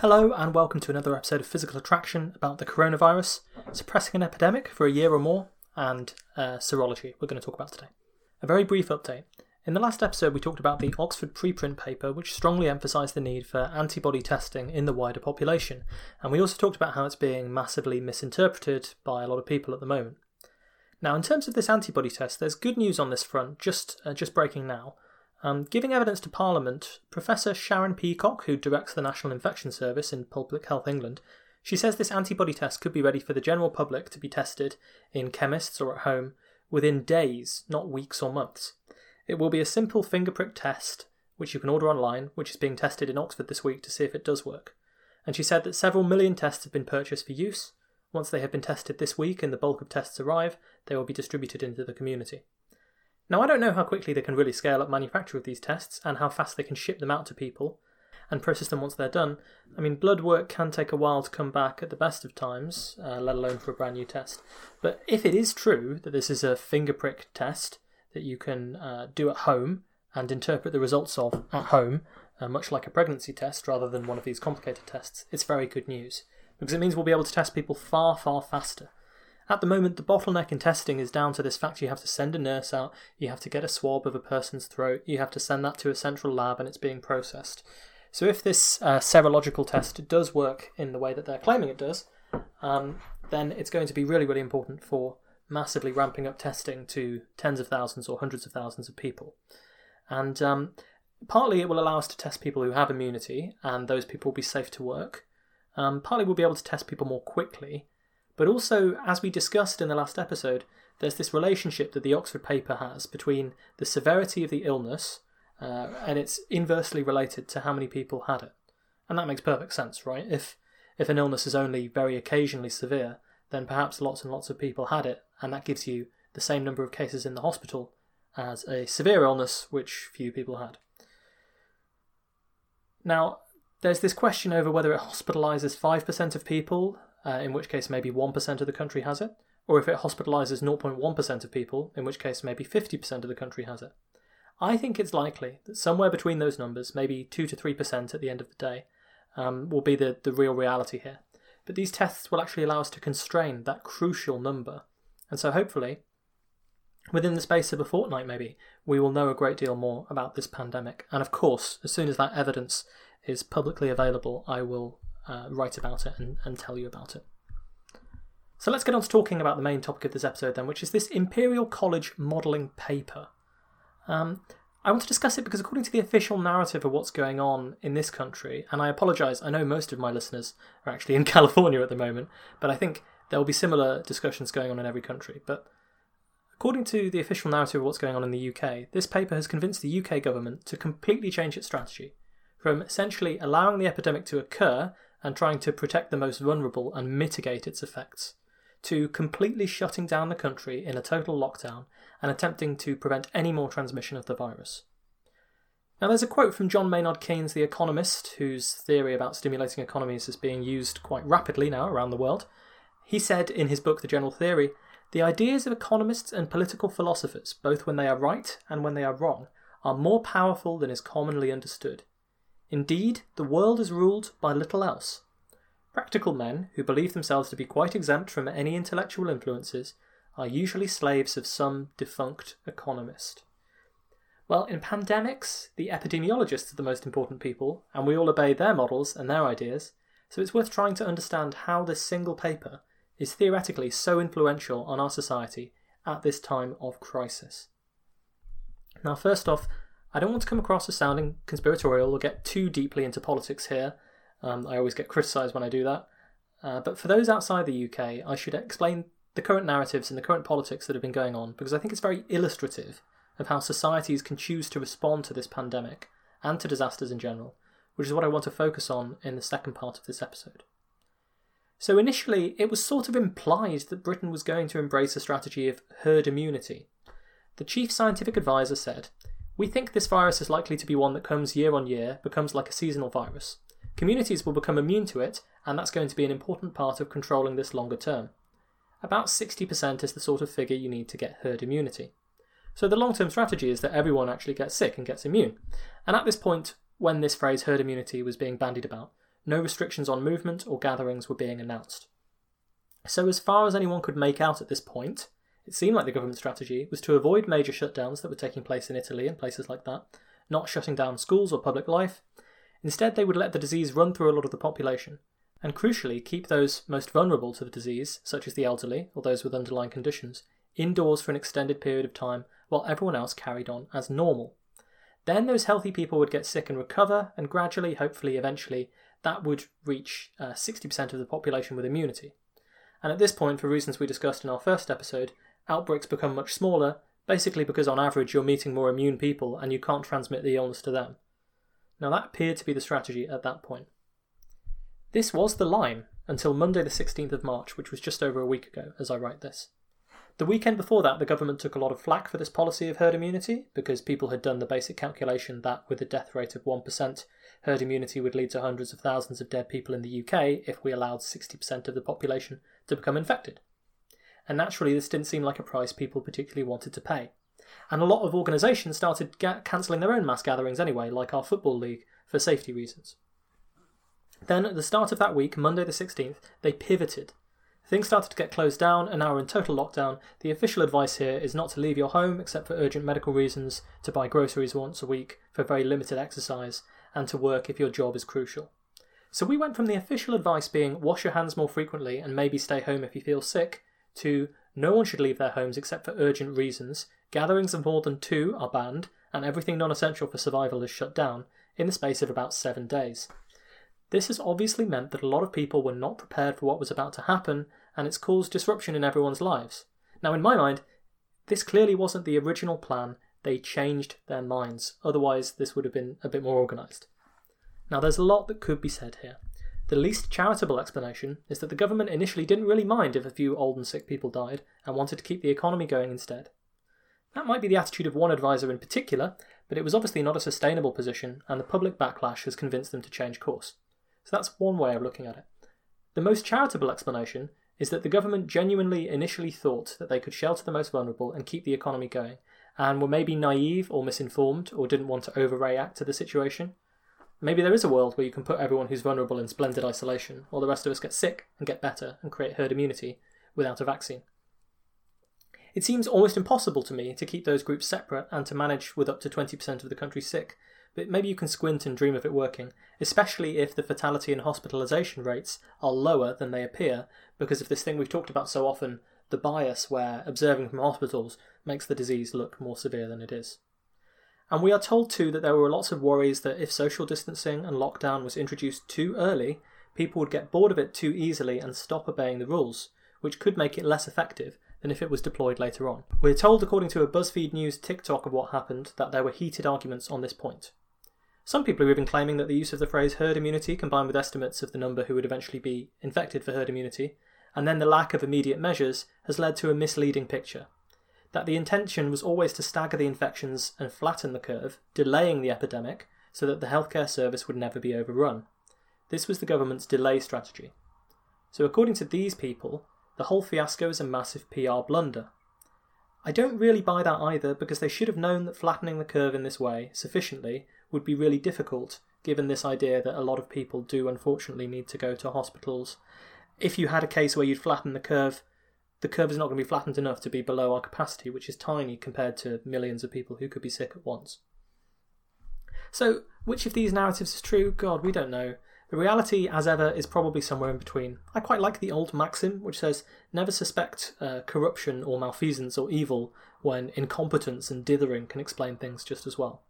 Hello, and welcome to another episode of Physical Attraction about the coronavirus, suppressing an epidemic for a year or more, and uh, serology, we're going to talk about today. A very brief update. In the last episode, we talked about the Oxford preprint paper, which strongly emphasised the need for antibody testing in the wider population, and we also talked about how it's being massively misinterpreted by a lot of people at the moment. Now, in terms of this antibody test, there's good news on this front, just uh, just breaking now. Um, giving evidence to Parliament, Professor Sharon Peacock, who directs the National Infection Service in Public Health England, she says this antibody test could be ready for the general public to be tested in chemists or at home within days, not weeks or months. It will be a simple finger prick test, which you can order online, which is being tested in Oxford this week to see if it does work. And she said that several million tests have been purchased for use. Once they have been tested this week and the bulk of tests arrive, they will be distributed into the community. Now, I don't know how quickly they can really scale up manufacture of these tests and how fast they can ship them out to people and process them once they're done. I mean, blood work can take a while to come back at the best of times, uh, let alone for a brand new test. But if it is true that this is a finger prick test that you can uh, do at home and interpret the results of at home, uh, much like a pregnancy test rather than one of these complicated tests, it's very good news because it means we'll be able to test people far, far faster. At the moment, the bottleneck in testing is down to this fact you have to send a nurse out, you have to get a swab of a person's throat, you have to send that to a central lab, and it's being processed. So, if this uh, serological test does work in the way that they're claiming it does, um, then it's going to be really, really important for massively ramping up testing to tens of thousands or hundreds of thousands of people. And um, partly it will allow us to test people who have immunity, and those people will be safe to work. Um, partly we'll be able to test people more quickly but also, as we discussed in the last episode, there's this relationship that the Oxford paper has between the severity of the illness uh, and it's inversely related to how many people had it. And that makes perfect sense, right? If if an illness is only very occasionally severe, then perhaps lots and lots of people had it, and that gives you the same number of cases in the hospital as a severe illness which few people had. Now, there's this question over whether it hospitalises 5% of people uh, in which case maybe 1% of the country has it, or if it hospitalises 0.1% of people, in which case maybe 50% of the country has it. I think it's likely that somewhere between those numbers, maybe 2 to 3% at the end of the day, um, will be the, the real reality here. But these tests will actually allow us to constrain that crucial number. And so hopefully, within the space of a fortnight maybe, we will know a great deal more about this pandemic. And of course, as soon as that evidence is publicly available, I will uh, write about it and, and tell you about it. So let's get on to talking about the main topic of this episode then, which is this Imperial College modelling paper. Um, I want to discuss it because, according to the official narrative of what's going on in this country, and I apologise, I know most of my listeners are actually in California at the moment, but I think there will be similar discussions going on in every country. But according to the official narrative of what's going on in the UK, this paper has convinced the UK government to completely change its strategy from essentially allowing the epidemic to occur and trying to protect the most vulnerable and mitigate its effects, to completely shutting down the country in a total lockdown and attempting to prevent any more transmission of the virus. Now, there's a quote from John Maynard Keynes, the economist, whose theory about stimulating economies is being used quite rapidly now around the world. He said in his book, The General Theory, the ideas of economists and political philosophers, both when they are right and when they are wrong, are more powerful than is commonly understood. Indeed, the world is ruled by little else. Practical men, who believe themselves to be quite exempt from any intellectual influences, are usually slaves of some defunct economist. Well, in pandemics, the epidemiologists are the most important people, and we all obey their models and their ideas, so it's worth trying to understand how this single paper is theoretically so influential on our society at this time of crisis. Now, first off, I don't want to come across as sounding conspiratorial or get too deeply into politics here. Um, I always get criticised when I do that. Uh, but for those outside the UK, I should explain the current narratives and the current politics that have been going on because I think it's very illustrative of how societies can choose to respond to this pandemic and to disasters in general which is what I want to focus on in the second part of this episode. So, initially, it was sort of implied that Britain was going to embrace a strategy of herd immunity. The chief scientific advisor said, We think this virus is likely to be one that comes year on year, becomes like a seasonal virus. Communities will become immune to it, and that's going to be an important part of controlling this longer term. About 60% is the sort of figure you need to get herd immunity. So the long term strategy is that everyone actually gets sick and gets immune. And at this point, when this phrase herd immunity was being bandied about, no restrictions on movement or gatherings were being announced. So, as far as anyone could make out at this point, it seemed like the government strategy was to avoid major shutdowns that were taking place in Italy and places like that, not shutting down schools or public life. Instead, they would let the disease run through a lot of the population, and crucially, keep those most vulnerable to the disease, such as the elderly or those with underlying conditions, indoors for an extended period of time while everyone else carried on as normal. Then those healthy people would get sick and recover, and gradually, hopefully, eventually, that would reach uh, 60% of the population with immunity. And at this point, for reasons we discussed in our first episode, outbreaks become much smaller, basically because on average you're meeting more immune people and you can't transmit the illness to them. Now, that appeared to be the strategy at that point. This was the line until Monday, the 16th of March, which was just over a week ago as I write this. The weekend before that, the government took a lot of flack for this policy of herd immunity because people had done the basic calculation that with a death rate of 1%, herd immunity would lead to hundreds of thousands of dead people in the UK if we allowed 60% of the population to become infected. And naturally, this didn't seem like a price people particularly wanted to pay. And a lot of organisations started ga- cancelling their own mass gatherings anyway, like our Football League, for safety reasons. Then, at the start of that week, Monday the 16th, they pivoted Things started to get closed down, and now we're in total lockdown. The official advice here is not to leave your home except for urgent medical reasons, to buy groceries once a week for very limited exercise, and to work if your job is crucial. So we went from the official advice being wash your hands more frequently and maybe stay home if you feel sick, to no one should leave their homes except for urgent reasons, gatherings of more than two are banned, and everything non essential for survival is shut down, in the space of about seven days. This has obviously meant that a lot of people were not prepared for what was about to happen, and it's caused disruption in everyone's lives. Now, in my mind, this clearly wasn't the original plan. They changed their minds. Otherwise, this would have been a bit more organised. Now, there's a lot that could be said here. The least charitable explanation is that the government initially didn't really mind if a few old and sick people died and wanted to keep the economy going instead. That might be the attitude of one advisor in particular, but it was obviously not a sustainable position, and the public backlash has convinced them to change course. So that's one way of looking at it. The most charitable explanation is that the government genuinely initially thought that they could shelter the most vulnerable and keep the economy going, and were maybe naive or misinformed or didn't want to overreact to the situation. Maybe there is a world where you can put everyone who's vulnerable in splendid isolation, while the rest of us get sick and get better and create herd immunity without a vaccine. It seems almost impossible to me to keep those groups separate and to manage with up to 20% of the country sick, but maybe you can squint and dream of it working, especially if the fatality and hospitalisation rates are lower than they appear, because of this thing we've talked about so often the bias where observing from hospitals makes the disease look more severe than it is. And we are told too that there were lots of worries that if social distancing and lockdown was introduced too early, people would get bored of it too easily and stop obeying the rules, which could make it less effective than if it was deployed later on. We're told, according to a BuzzFeed News tick-tock of what happened, that there were heated arguments on this point. Some people are even claiming that the use of the phrase herd immunity combined with estimates of the number who would eventually be infected for herd immunity, and then the lack of immediate measures, has led to a misleading picture. That the intention was always to stagger the infections and flatten the curve, delaying the epidemic so that the healthcare service would never be overrun. This was the government's delay strategy. So, according to these people, the whole fiasco is a massive PR blunder. I don't really buy that either because they should have known that flattening the curve in this way sufficiently would be really difficult given this idea that a lot of people do unfortunately need to go to hospitals. If you had a case where you'd flatten the curve, the curve is not going to be flattened enough to be below our capacity, which is tiny compared to millions of people who could be sick at once. So, which of these narratives is true? God, we don't know. The reality, as ever, is probably somewhere in between. I quite like the old maxim, which says, never suspect uh, corruption or malfeasance or evil when incompetence and dithering can explain things just as well.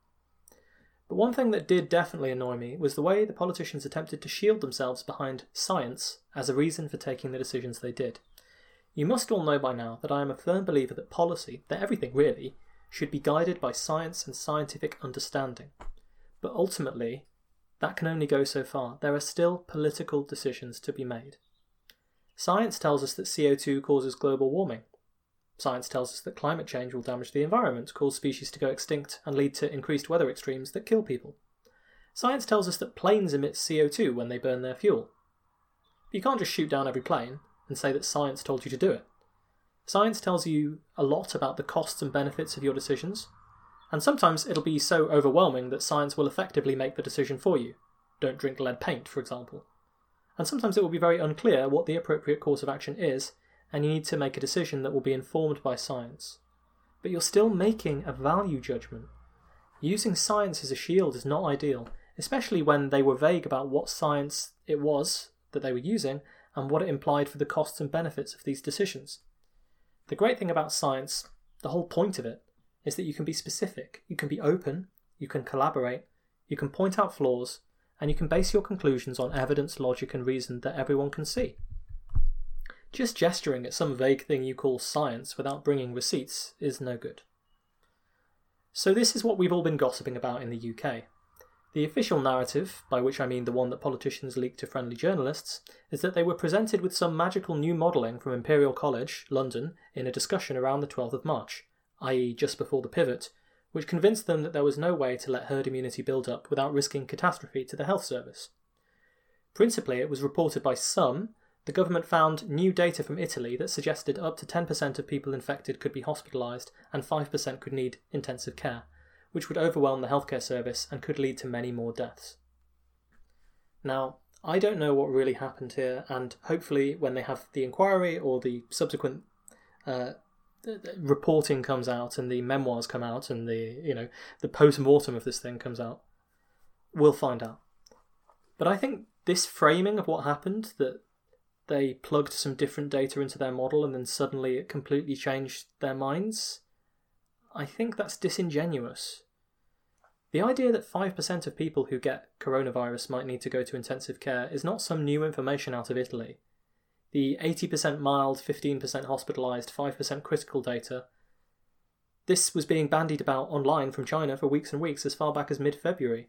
But one thing that did definitely annoy me was the way the politicians attempted to shield themselves behind science as a reason for taking the decisions they did. You must all know by now that I am a firm believer that policy, that everything really, should be guided by science and scientific understanding. But ultimately, that can only go so far. There are still political decisions to be made. Science tells us that CO2 causes global warming. Science tells us that climate change will damage the environment, cause species to go extinct, and lead to increased weather extremes that kill people. Science tells us that planes emit CO2 when they burn their fuel. You can't just shoot down every plane and say that science told you to do it. Science tells you a lot about the costs and benefits of your decisions, and sometimes it'll be so overwhelming that science will effectively make the decision for you. Don't drink lead paint, for example. And sometimes it will be very unclear what the appropriate course of action is, and you need to make a decision that will be informed by science. But you're still making a value judgment. Using science as a shield is not ideal, especially when they were vague about what science it was that they were using and what it implied for the costs and benefits of these decisions. The great thing about science, the whole point of it, is that you can be specific, you can be open, you can collaborate, you can point out flaws, and you can base your conclusions on evidence, logic, and reason that everyone can see. Just gesturing at some vague thing you call science without bringing receipts is no good. So, this is what we've all been gossiping about in the UK. The official narrative, by which I mean the one that politicians leak to friendly journalists, is that they were presented with some magical new modelling from Imperial College, London, in a discussion around the 12th of March, i.e., just before the pivot, which convinced them that there was no way to let herd immunity build up without risking catastrophe to the health service. Principally, it was reported by some the government found new data from Italy that suggested up to 10% of people infected could be hospitalised and 5% could need intensive care, which would overwhelm the healthcare service and could lead to many more deaths. Now, I don't know what really happened here, and hopefully, when they have the inquiry or the subsequent uh, reporting comes out and the memoirs come out and the you know the post mortem of this thing comes out, we'll find out. But I think this framing of what happened that they plugged some different data into their model and then suddenly it completely changed their minds. I think that's disingenuous. The idea that 5% of people who get coronavirus might need to go to intensive care is not some new information out of Italy. The 80% mild, 15% hospitalised, 5% critical data, this was being bandied about online from China for weeks and weeks as far back as mid February.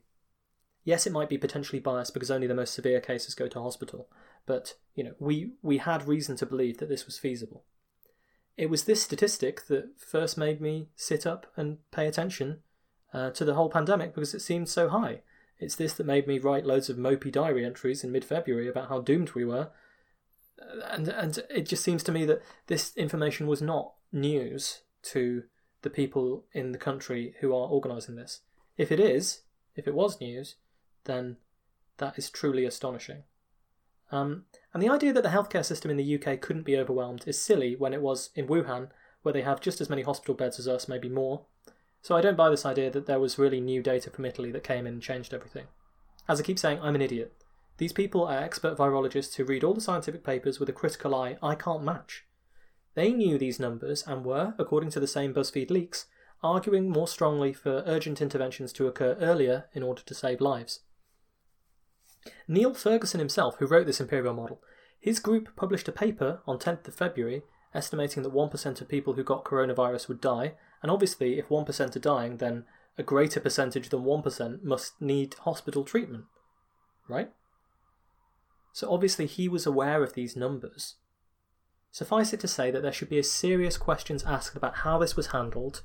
Yes, it might be potentially biased because only the most severe cases go to hospital, but you know, we, we had reason to believe that this was feasible. It was this statistic that first made me sit up and pay attention uh, to the whole pandemic because it seemed so high. It's this that made me write loads of mopey diary entries in mid February about how doomed we were. And, and it just seems to me that this information was not news to the people in the country who are organising this. If it is, if it was news, then that is truly astonishing. Um, and the idea that the healthcare system in the UK couldn't be overwhelmed is silly when it was in Wuhan, where they have just as many hospital beds as us, maybe more. So I don't buy this idea that there was really new data from Italy that came in and changed everything. As I keep saying, I'm an idiot. These people are expert virologists who read all the scientific papers with a critical eye I can't match. They knew these numbers and were, according to the same BuzzFeed leaks, arguing more strongly for urgent interventions to occur earlier in order to save lives. Neil Ferguson himself, who wrote this imperial model, his group published a paper on 10th of February estimating that 1% of people who got coronavirus would die, and obviously if 1% are dying, then a greater percentage than 1% must need hospital treatment. Right? So obviously he was aware of these numbers. Suffice it to say that there should be serious questions asked about how this was handled,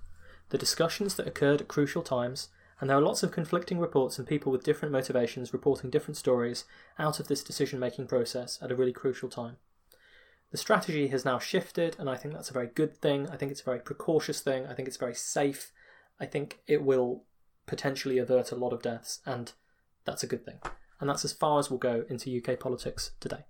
the discussions that occurred at crucial times, and there are lots of conflicting reports and people with different motivations reporting different stories out of this decision making process at a really crucial time. The strategy has now shifted, and I think that's a very good thing. I think it's a very precautious thing. I think it's very safe. I think it will potentially avert a lot of deaths, and that's a good thing. And that's as far as we'll go into UK politics today.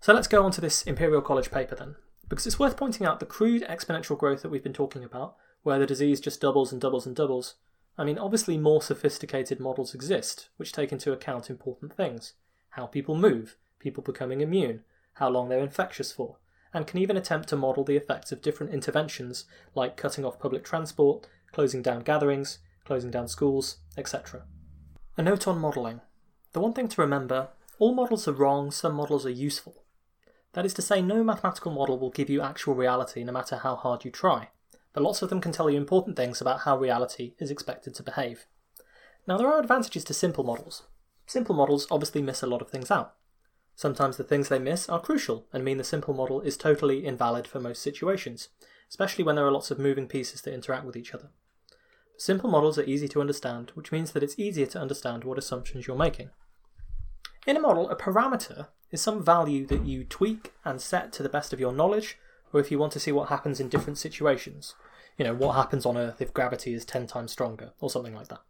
So let's go on to this Imperial College paper then, because it's worth pointing out the crude exponential growth that we've been talking about, where the disease just doubles and doubles and doubles, I mean, obviously, more sophisticated models exist, which take into account important things how people move, people becoming immune, how long they're infectious for, and can even attempt to model the effects of different interventions like cutting off public transport, closing down gatherings, closing down schools, etc. A note on modelling. The one thing to remember all models are wrong, some models are useful. That is to say, no mathematical model will give you actual reality no matter how hard you try but lots of them can tell you important things about how reality is expected to behave. Now, there are advantages to simple models. Simple models obviously miss a lot of things out. Sometimes the things they miss are crucial and mean the simple model is totally invalid for most situations, especially when there are lots of moving pieces that interact with each other. Simple models are easy to understand, which means that it's easier to understand what assumptions you're making. In a model, a parameter is some value that you tweak and set to the best of your knowledge, or if you want to see what happens in different situations. You know, what happens on Earth if gravity is 10 times stronger, or something like that.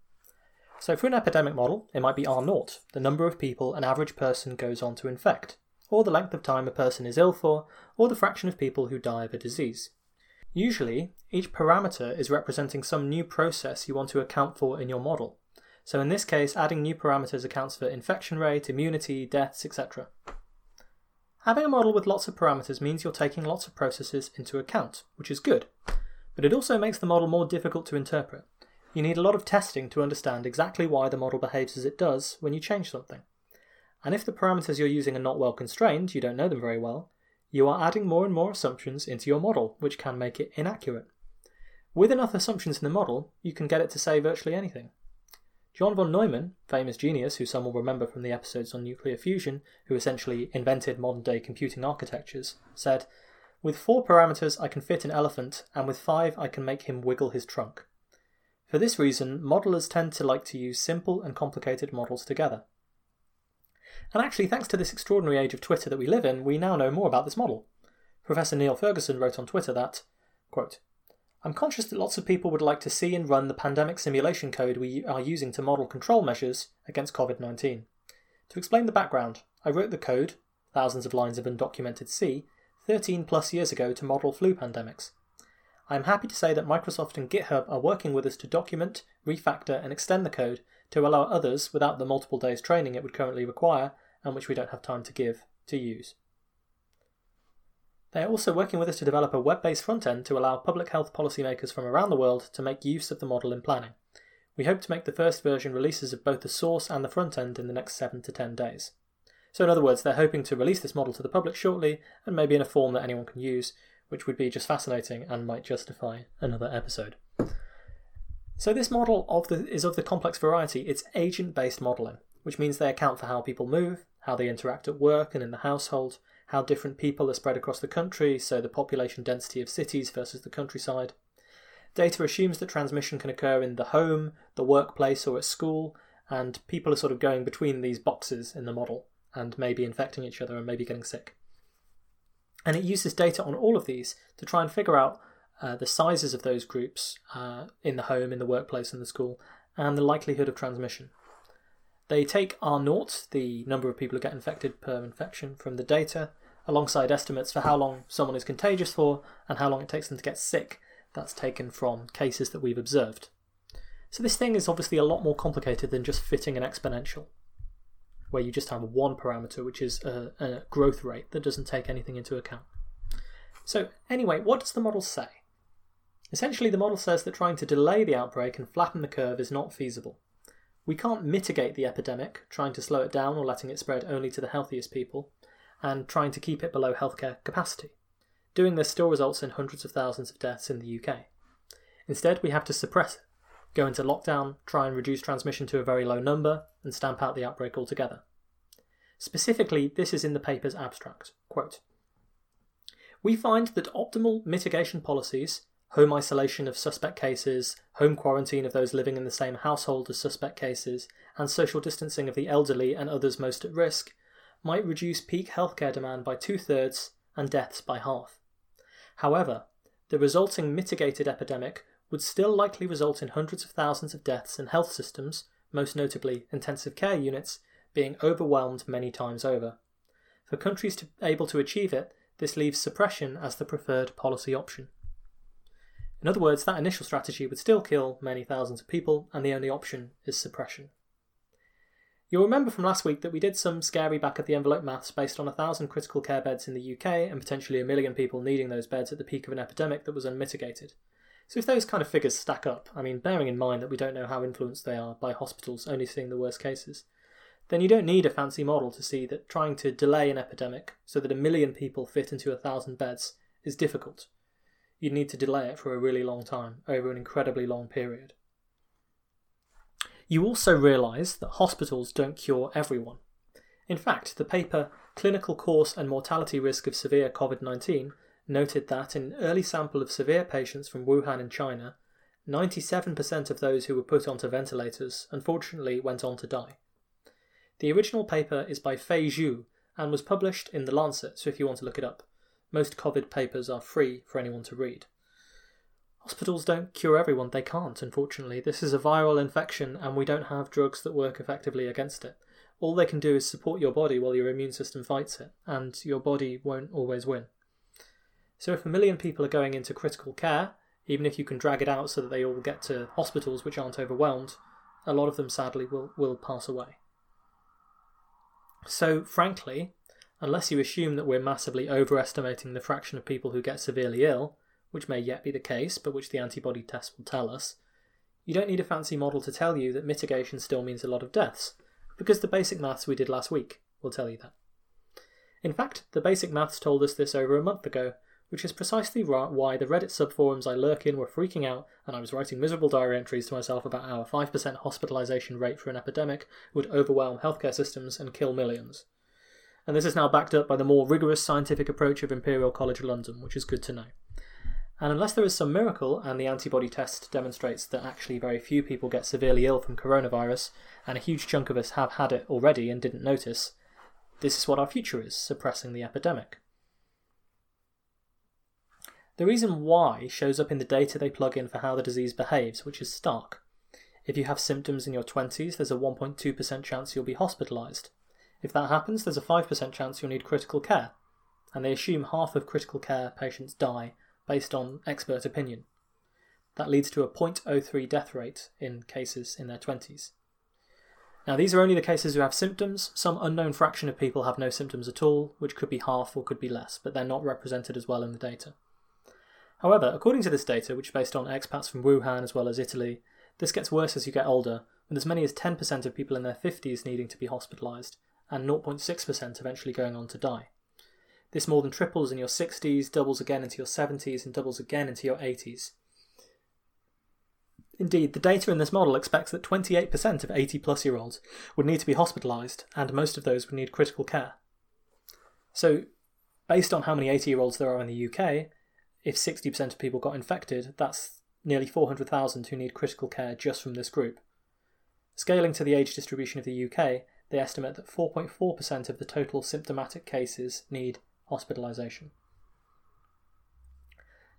So, for an epidemic model, it might be R0, the number of people an average person goes on to infect, or the length of time a person is ill for, or the fraction of people who die of a disease. Usually, each parameter is representing some new process you want to account for in your model. So, in this case, adding new parameters accounts for infection rate, immunity, deaths, etc. Having a model with lots of parameters means you're taking lots of processes into account, which is good, but it also makes the model more difficult to interpret. You need a lot of testing to understand exactly why the model behaves as it does when you change something. And if the parameters you're using are not well constrained, you don't know them very well, you are adding more and more assumptions into your model, which can make it inaccurate. With enough assumptions in the model, you can get it to say virtually anything. John von Neumann, famous genius who some will remember from the episodes on nuclear fusion, who essentially invented modern day computing architectures, said, With four parameters I can fit an elephant, and with five I can make him wiggle his trunk. For this reason, modelers tend to like to use simple and complicated models together. And actually, thanks to this extraordinary age of Twitter that we live in, we now know more about this model. Professor Neil Ferguson wrote on Twitter that, quote, I'm conscious that lots of people would like to see and run the pandemic simulation code we are using to model control measures against COVID 19. To explain the background, I wrote the code, thousands of lines of undocumented C, 13 plus years ago to model flu pandemics. I am happy to say that Microsoft and GitHub are working with us to document, refactor, and extend the code to allow others, without the multiple days training it would currently require, and which we don't have time to give, to use. They are also working with us to develop a web based front end to allow public health policymakers from around the world to make use of the model in planning. We hope to make the first version releases of both the source and the front end in the next 7 to 10 days. So, in other words, they're hoping to release this model to the public shortly and maybe in a form that anyone can use, which would be just fascinating and might justify another episode. So, this model of the, is of the complex variety. It's agent based modelling, which means they account for how people move, how they interact at work and in the household, how different people are spread across the country, so the population density of cities versus the countryside. Data assumes that transmission can occur in the home, the workplace, or at school, and people are sort of going between these boxes in the model and maybe infecting each other and maybe getting sick. And it uses data on all of these to try and figure out uh, the sizes of those groups uh, in the home, in the workplace, in the school, and the likelihood of transmission. They take R naught, the number of people who get infected per infection, from the data, alongside estimates for how long someone is contagious for and how long it takes them to get sick. That's taken from cases that we've observed. So this thing is obviously a lot more complicated than just fitting an exponential, where you just have one parameter, which is a, a growth rate that doesn't take anything into account. So, anyway, what does the model say? Essentially, the model says that trying to delay the outbreak and flatten the curve is not feasible. We can't mitigate the epidemic, trying to slow it down or letting it spread only to the healthiest people, and trying to keep it below healthcare capacity. Doing this still results in hundreds of thousands of deaths in the UK. Instead, we have to suppress it, go into lockdown, try and reduce transmission to a very low number, and stamp out the outbreak altogether. Specifically, this is in the paper's abstract. Quote, we find that optimal mitigation policies, home isolation of suspect cases, home quarantine of those living in the same household as suspect cases, and social distancing of the elderly and others most at risk, might reduce peak healthcare demand by two thirds and deaths by half. However, the resulting mitigated epidemic would still likely result in hundreds of thousands of deaths and health systems, most notably intensive care units, being overwhelmed many times over. For countries to, able to achieve it, this leaves suppression as the preferred policy option. In other words, that initial strategy would still kill many thousands of people, and the only option is suppression. You'll remember from last week that we did some scary back of the envelope maths based on a thousand critical care beds in the UK and potentially a million people needing those beds at the peak of an epidemic that was unmitigated. So if those kind of figures stack up, I mean, bearing in mind that we don't know how influenced they are by hospitals only seeing the worst cases, then you don't need a fancy model to see that trying to delay an epidemic so that a million people fit into a thousand beds is difficult. You'd need to delay it for a really long time, over an incredibly long period. You also realise that hospitals don't cure everyone. In fact, the paper Clinical Course and Mortality Risk of Severe COVID 19 noted that in an early sample of severe patients from Wuhan in China, 97% of those who were put onto ventilators unfortunately went on to die. The original paper is by Fei Zhou and was published in The Lancet, so if you want to look it up, most COVID papers are free for anyone to read. Hospitals don't cure everyone, they can't, unfortunately. This is a viral infection and we don't have drugs that work effectively against it. All they can do is support your body while your immune system fights it, and your body won't always win. So if a million people are going into critical care, even if you can drag it out so that they all get to hospitals which aren't overwhelmed, a lot of them sadly will, will pass away. So, frankly, unless you assume that we're massively overestimating the fraction of people who get severely ill, which may yet be the case, but which the antibody test will tell us, you don't need a fancy model to tell you that mitigation still means a lot of deaths, because the basic maths we did last week will tell you that. In fact, the basic maths told us this over a month ago, which is precisely why the Reddit subforums I lurk in were freaking out, and I was writing miserable diary entries to myself about how a 5% hospitalisation rate for an epidemic would overwhelm healthcare systems and kill millions. And this is now backed up by the more rigorous scientific approach of Imperial College London, which is good to know. And unless there is some miracle and the antibody test demonstrates that actually very few people get severely ill from coronavirus, and a huge chunk of us have had it already and didn't notice, this is what our future is suppressing the epidemic. The reason why shows up in the data they plug in for how the disease behaves, which is stark. If you have symptoms in your 20s, there's a 1.2% chance you'll be hospitalised. If that happens, there's a 5% chance you'll need critical care. And they assume half of critical care patients die based on expert opinion. That leads to a 0.03 death rate in cases in their 20s. Now, these are only the cases who have symptoms. Some unknown fraction of people have no symptoms at all, which could be half or could be less, but they're not represented as well in the data. However, according to this data, which is based on expats from Wuhan as well as Italy, this gets worse as you get older, with as many as 10% of people in their 50s needing to be hospitalised, and 0.6% eventually going on to die. This more than triples in your 60s, doubles again into your 70s, and doubles again into your 80s. Indeed, the data in this model expects that 28% of 80 plus year olds would need to be hospitalised, and most of those would need critical care. So, based on how many 80 year olds there are in the UK, if 60% of people got infected, that's nearly 400,000 who need critical care just from this group. Scaling to the age distribution of the UK, they estimate that 4.4% of the total symptomatic cases need hospitalisation.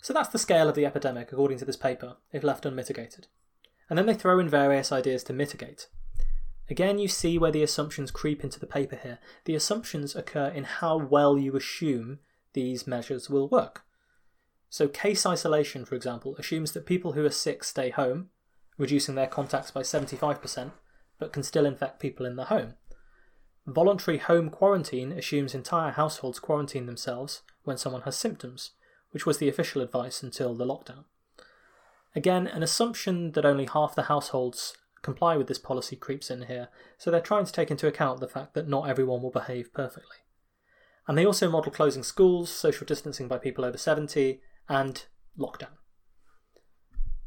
So that's the scale of the epidemic, according to this paper, if left unmitigated. And then they throw in various ideas to mitigate. Again, you see where the assumptions creep into the paper here. The assumptions occur in how well you assume these measures will work. So, case isolation, for example, assumes that people who are sick stay home, reducing their contacts by 75%, but can still infect people in the home. Voluntary home quarantine assumes entire households quarantine themselves when someone has symptoms, which was the official advice until the lockdown. Again, an assumption that only half the households comply with this policy creeps in here, so they're trying to take into account the fact that not everyone will behave perfectly. And they also model closing schools, social distancing by people over 70, and lockdown.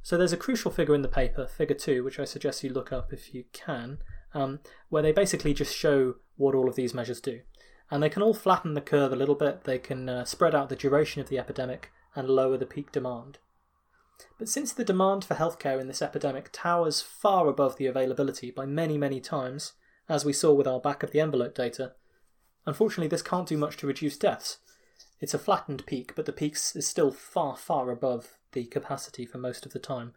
So there's a crucial figure in the paper, figure 2, which I suggest you look up if you can, um, where they basically just show what all of these measures do. And they can all flatten the curve a little bit, they can uh, spread out the duration of the epidemic and lower the peak demand. But since the demand for healthcare in this epidemic towers far above the availability by many, many times, as we saw with our back of the envelope data, unfortunately this can't do much to reduce deaths, it's a flattened peak, but the peak is still far, far above the capacity for most of the time.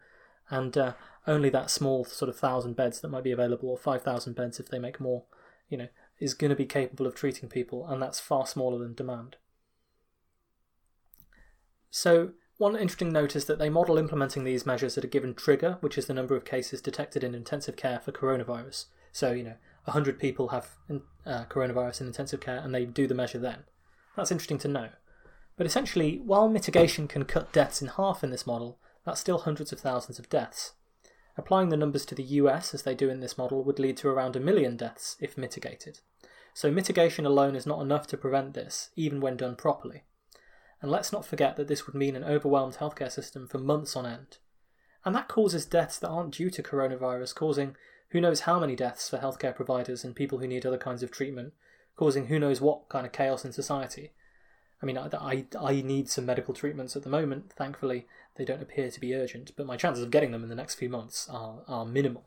And uh, only that small sort of thousand beds that might be available, or 5,000 beds if they make more, you know, is going to be capable of treating people, and that's far smaller than demand. So, one interesting note is that they model implementing these measures at a given trigger, which is the number of cases detected in intensive care for coronavirus. So, you know, 100 people have uh, coronavirus in intensive care, and they do the measure then. That's interesting to know. But essentially, while mitigation can cut deaths in half in this model, that's still hundreds of thousands of deaths. Applying the numbers to the US, as they do in this model, would lead to around a million deaths if mitigated. So mitigation alone is not enough to prevent this, even when done properly. And let's not forget that this would mean an overwhelmed healthcare system for months on end. And that causes deaths that aren't due to coronavirus, causing who knows how many deaths for healthcare providers and people who need other kinds of treatment, causing who knows what kind of chaos in society. I mean, I, I, I need some medical treatments at the moment. Thankfully, they don't appear to be urgent, but my chances of getting them in the next few months are, are minimal.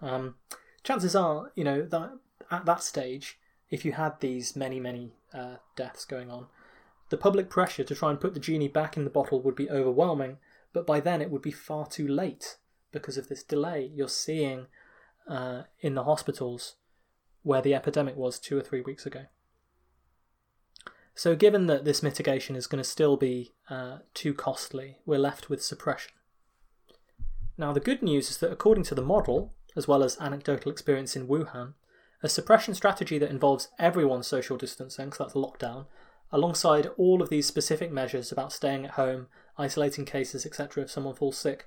Um, chances are, you know, that at that stage, if you had these many, many uh, deaths going on, the public pressure to try and put the genie back in the bottle would be overwhelming, but by then it would be far too late because of this delay. You're seeing uh, in the hospitals where the epidemic was two or three weeks ago. So, given that this mitigation is going to still be uh, too costly, we're left with suppression. Now, the good news is that according to the model, as well as anecdotal experience in Wuhan, a suppression strategy that involves everyone social distancing, so that's lockdown, alongside all of these specific measures about staying at home, isolating cases, etc., if someone falls sick,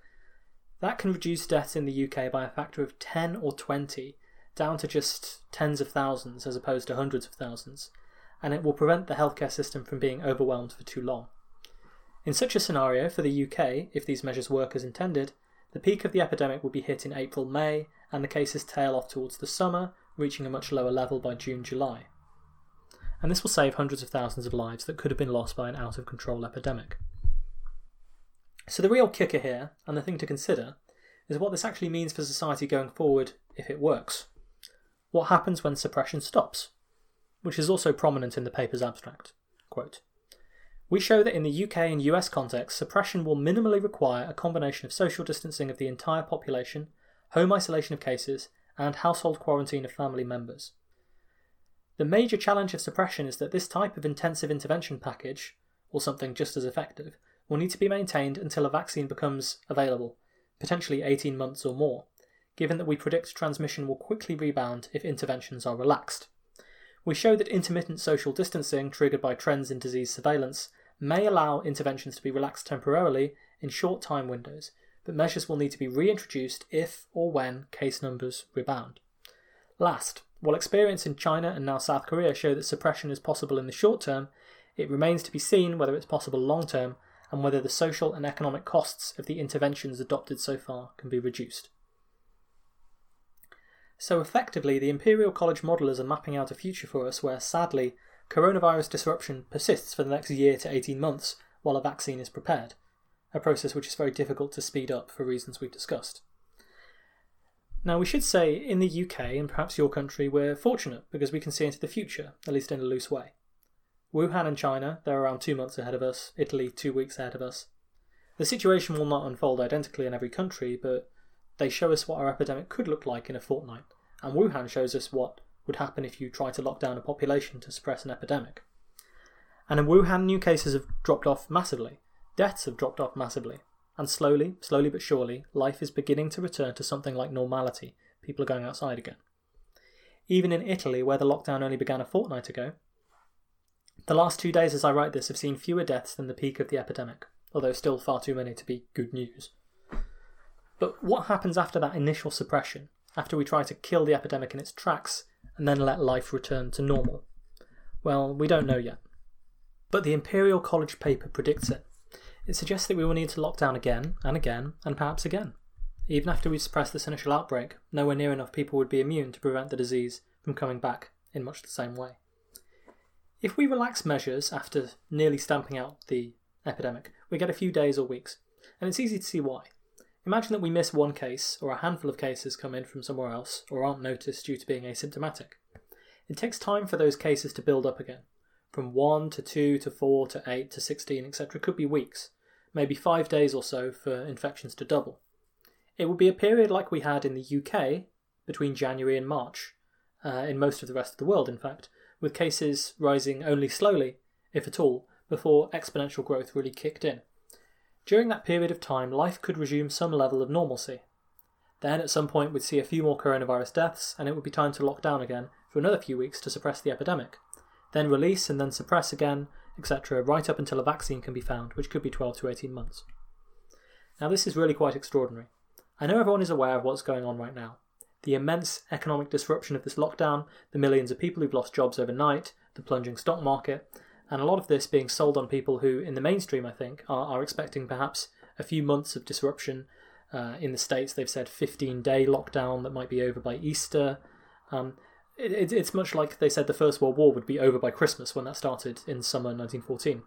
that can reduce deaths in the UK by a factor of 10 or 20, down to just tens of thousands as opposed to hundreds of thousands and it will prevent the healthcare system from being overwhelmed for too long. In such a scenario, for the UK, if these measures work as intended, the peak of the epidemic will be hit in April May, and the cases tail off towards the summer, reaching a much lower level by June July. And this will save hundreds of thousands of lives that could have been lost by an out of control epidemic. So, the real kicker here, and the thing to consider, is what this actually means for society going forward if it works. What happens when suppression stops? which is also prominent in the paper's abstract. Quote, we show that in the UK and US context, suppression will minimally require a combination of social distancing of the entire population, home isolation of cases, and household quarantine of family members. The major challenge of suppression is that this type of intensive intervention package, or something just as effective, will need to be maintained until a vaccine becomes available, potentially 18 months or more, given that we predict transmission will quickly rebound if interventions are relaxed we show that intermittent social distancing triggered by trends in disease surveillance may allow interventions to be relaxed temporarily in short time windows, but measures will need to be reintroduced if or when case numbers rebound. Last, while experience in China and now South Korea show that suppression is possible in the short term, it remains to be seen whether it's possible long term and whether the social and economic costs of the interventions adopted so far can be reduced. So effectively, the Imperial College modelers are mapping out a future for us where, sadly, coronavirus disruption persists for the next year to 18 months while a vaccine is prepared, a process which is very difficult to speed up for reasons we've discussed. Now, we should say in the UK and perhaps your country, we're fortunate because we can see into the future, at least in a loose way. Wuhan and China, they're around two months ahead of us, Italy, two weeks ahead of us. The situation will not unfold identically in every country, but they show us what our epidemic could look like in a fortnight, and Wuhan shows us what would happen if you try to lock down a population to suppress an epidemic. And in Wuhan, new cases have dropped off massively, deaths have dropped off massively, and slowly, slowly but surely, life is beginning to return to something like normality. People are going outside again. Even in Italy, where the lockdown only began a fortnight ago, the last two days as I write this have seen fewer deaths than the peak of the epidemic, although still far too many to be good news. But what happens after that initial suppression, after we try to kill the epidemic in its tracks and then let life return to normal? Well, we don't know yet. But the Imperial College paper predicts it. It suggests that we will need to lock down again and again and perhaps again. Even after we suppress this initial outbreak, nowhere near enough people would be immune to prevent the disease from coming back in much the same way. If we relax measures after nearly stamping out the epidemic, we get a few days or weeks, and it's easy to see why. Imagine that we miss one case, or a handful of cases come in from somewhere else, or aren't noticed due to being asymptomatic. It takes time for those cases to build up again. From 1 to 2 to 4 to 8 to 16, etc., could be weeks, maybe 5 days or so for infections to double. It would be a period like we had in the UK between January and March, uh, in most of the rest of the world, in fact, with cases rising only slowly, if at all, before exponential growth really kicked in. During that period of time, life could resume some level of normalcy. Then, at some point, we'd see a few more coronavirus deaths, and it would be time to lock down again for another few weeks to suppress the epidemic. Then release and then suppress again, etc., right up until a vaccine can be found, which could be 12 to 18 months. Now, this is really quite extraordinary. I know everyone is aware of what's going on right now. The immense economic disruption of this lockdown, the millions of people who've lost jobs overnight, the plunging stock market, and a lot of this being sold on people who, in the mainstream, I think, are, are expecting perhaps a few months of disruption Uh, in the States, they've said 15 day lockdown that might be over by Easter. Um, it, it, it's much like they said the First World War would be over by Christmas when that started in summer 1914.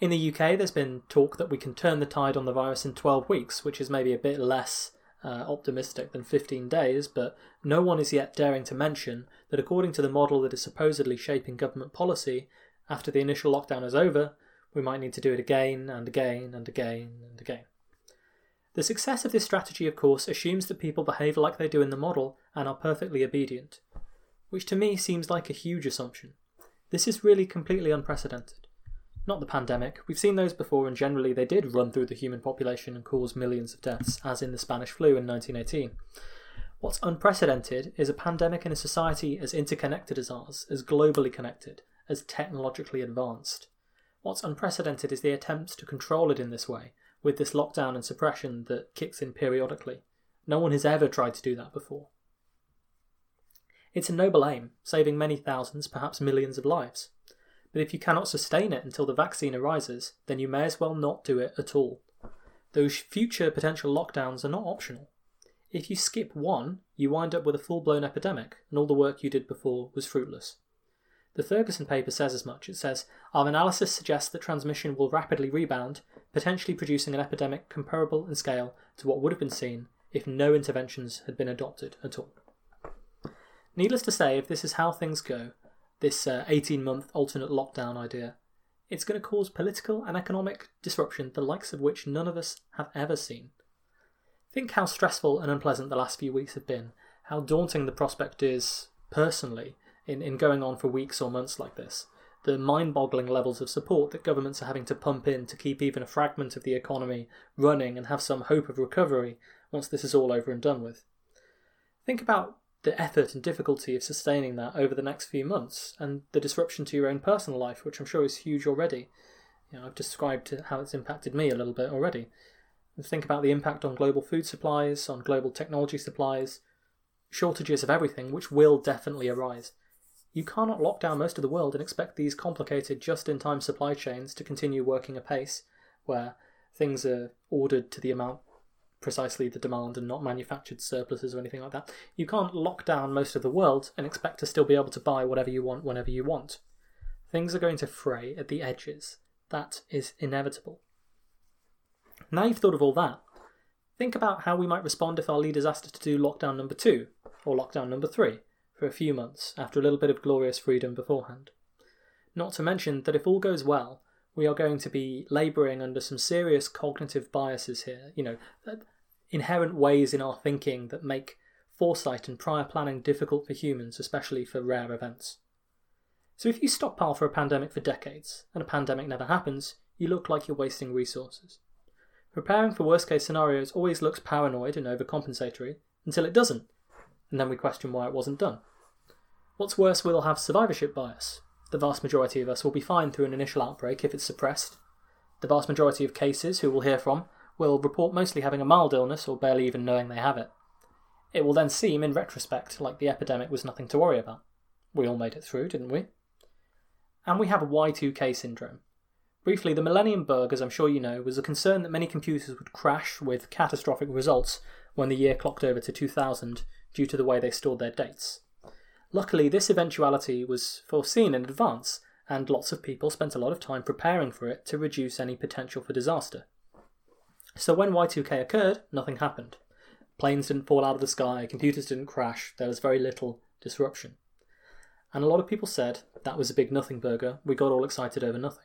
In the UK, there's been talk that we can turn the tide on the virus in 12 weeks, which is maybe a bit less uh, optimistic than 15 days, but no one is yet daring to mention that according to the model that is supposedly shaping government policy, after the initial lockdown is over, we might need to do it again and again and again and again. The success of this strategy, of course, assumes that people behave like they do in the model and are perfectly obedient, which to me seems like a huge assumption. This is really completely unprecedented. Not the pandemic, we've seen those before, and generally they did run through the human population and cause millions of deaths, as in the Spanish flu in 1918. What's unprecedented is a pandemic in a society as interconnected as ours, as globally connected, as technologically advanced. What's unprecedented is the attempts to control it in this way, with this lockdown and suppression that kicks in periodically. No one has ever tried to do that before. It's a noble aim, saving many thousands, perhaps millions of lives. But if you cannot sustain it until the vaccine arises, then you may as well not do it at all. Those future potential lockdowns are not optional. If you skip one, you wind up with a full blown epidemic, and all the work you did before was fruitless. The Ferguson paper says as much. It says, Our analysis suggests that transmission will rapidly rebound, potentially producing an epidemic comparable in scale to what would have been seen if no interventions had been adopted at all. Needless to say, if this is how things go, this 18 uh, month alternate lockdown idea, it's going to cause political and economic disruption the likes of which none of us have ever seen. Think how stressful and unpleasant the last few weeks have been, how daunting the prospect is, personally, in, in going on for weeks or months like this. The mind boggling levels of support that governments are having to pump in to keep even a fragment of the economy running and have some hope of recovery once this is all over and done with. Think about the effort and difficulty of sustaining that over the next few months and the disruption to your own personal life, which I'm sure is huge already. You know, I've described how it's impacted me a little bit already. Think about the impact on global food supplies, on global technology supplies, shortages of everything, which will definitely arise. You cannot lock down most of the world and expect these complicated just in time supply chains to continue working apace, where things are ordered to the amount precisely the demand and not manufactured surpluses or anything like that. You can't lock down most of the world and expect to still be able to buy whatever you want whenever you want. Things are going to fray at the edges. That is inevitable. Now you've thought of all that, think about how we might respond if our leaders asked us to do lockdown number two or lockdown number three for a few months after a little bit of glorious freedom beforehand. Not to mention that if all goes well, we are going to be labouring under some serious cognitive biases here, you know, inherent ways in our thinking that make foresight and prior planning difficult for humans, especially for rare events. So if you stockpile for a pandemic for decades and a pandemic never happens, you look like you're wasting resources. Preparing for worst case scenarios always looks paranoid and overcompensatory until it doesn't, and then we question why it wasn't done. What's worse, we'll have survivorship bias. The vast majority of us will be fine through an initial outbreak if it's suppressed. The vast majority of cases who we'll hear from will report mostly having a mild illness or barely even knowing they have it. It will then seem, in retrospect, like the epidemic was nothing to worry about. We all made it through, didn't we? And we have a Y2K syndrome. Briefly, the Millennium Bug, as I'm sure you know, was a concern that many computers would crash with catastrophic results when the year clocked over to 2000 due to the way they stored their dates. Luckily, this eventuality was foreseen in advance, and lots of people spent a lot of time preparing for it to reduce any potential for disaster. So when Y2K occurred, nothing happened. Planes didn't fall out of the sky, computers didn't crash, there was very little disruption. And a lot of people said that was a big nothing burger, we got all excited over nothing.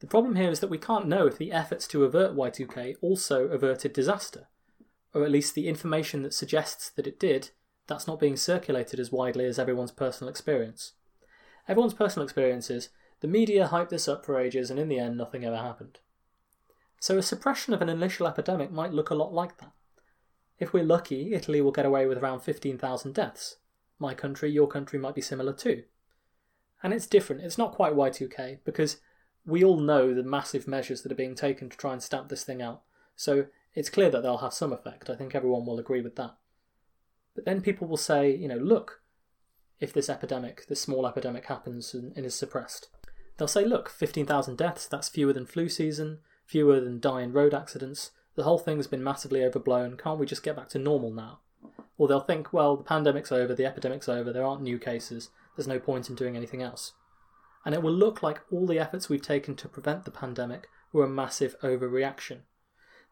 The problem here is that we can't know if the efforts to avert Y2K also averted disaster, or at least the information that suggests that it did, that's not being circulated as widely as everyone's personal experience. Everyone's personal experience is the media hyped this up for ages and in the end nothing ever happened. So a suppression of an initial epidemic might look a lot like that. If we're lucky, Italy will get away with around 15,000 deaths. My country, your country might be similar too. And it's different, it's not quite Y2K, because we all know the massive measures that are being taken to try and stamp this thing out. So it's clear that they'll have some effect. I think everyone will agree with that. But then people will say, you know, look, if this epidemic, this small epidemic happens and, is suppressed, they'll say, look, 15,000 deaths, that's fewer than flu season, fewer than die in road accidents, The whole thing's been massively overblown. Can't we just get back to normal now? Or they'll think, well, the pandemic's over, the epidemic's over, there aren't new cases, there's no point in doing anything else. And it will look like all the efforts we've taken to prevent the pandemic were a massive overreaction.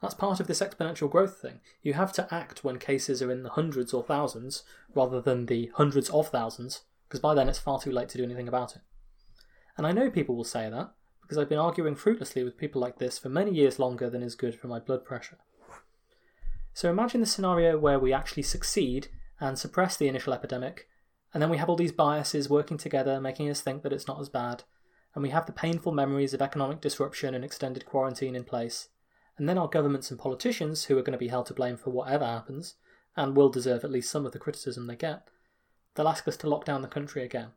That's part of this exponential growth thing. You have to act when cases are in the hundreds or thousands rather than the hundreds of thousands, because by then it's far too late to do anything about it. And I know people will say that, because I've been arguing fruitlessly with people like this for many years longer than is good for my blood pressure. So imagine the scenario where we actually succeed and suppress the initial epidemic, and then we have all these biases working together, making us think that it's not as bad, and we have the painful memories of economic disruption and extended quarantine in place, and then our governments and politicians, who are going to be held to blame for whatever happens, and will deserve at least some of the criticism they get, they'll ask us to lock down the country again.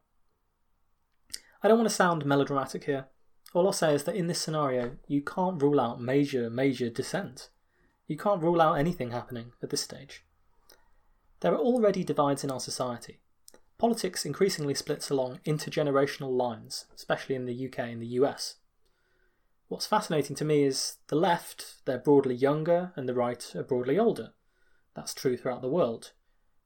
I don't want to sound melodramatic here. All I'll say is that in this scenario, you can't rule out major, major dissent. You can't rule out anything happening at this stage. There are already divides in our society. Politics increasingly splits along intergenerational lines, especially in the UK and the US. What's fascinating to me is the left, they're broadly younger, and the right are broadly older. That's true throughout the world.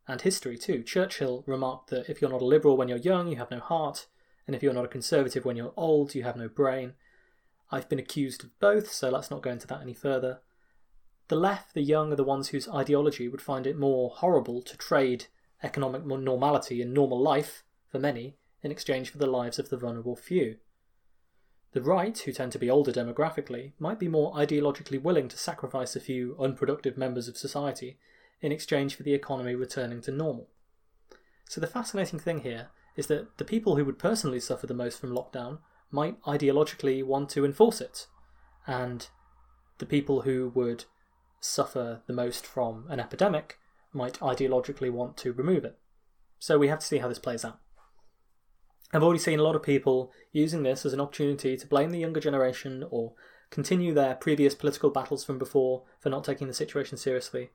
And history too. Churchill remarked that if you're not a liberal when you're young, you have no heart, and if you're not a conservative when you're old, you have no brain. I've been accused of both, so let's not go into that any further. The left, the young, are the ones whose ideology would find it more horrible to trade economic normality and normal life, for many, in exchange for the lives of the vulnerable few. The right, who tend to be older demographically, might be more ideologically willing to sacrifice a few unproductive members of society in exchange for the economy returning to normal. So the fascinating thing here is that the people who would personally suffer the most from lockdown might ideologically want to enforce it, and the people who would suffer the most from an epidemic might ideologically want to remove it. So we have to see how this plays out. I've already seen a lot of people using this as an opportunity to blame the younger generation or continue their previous political battles from before for not taking the situation seriously.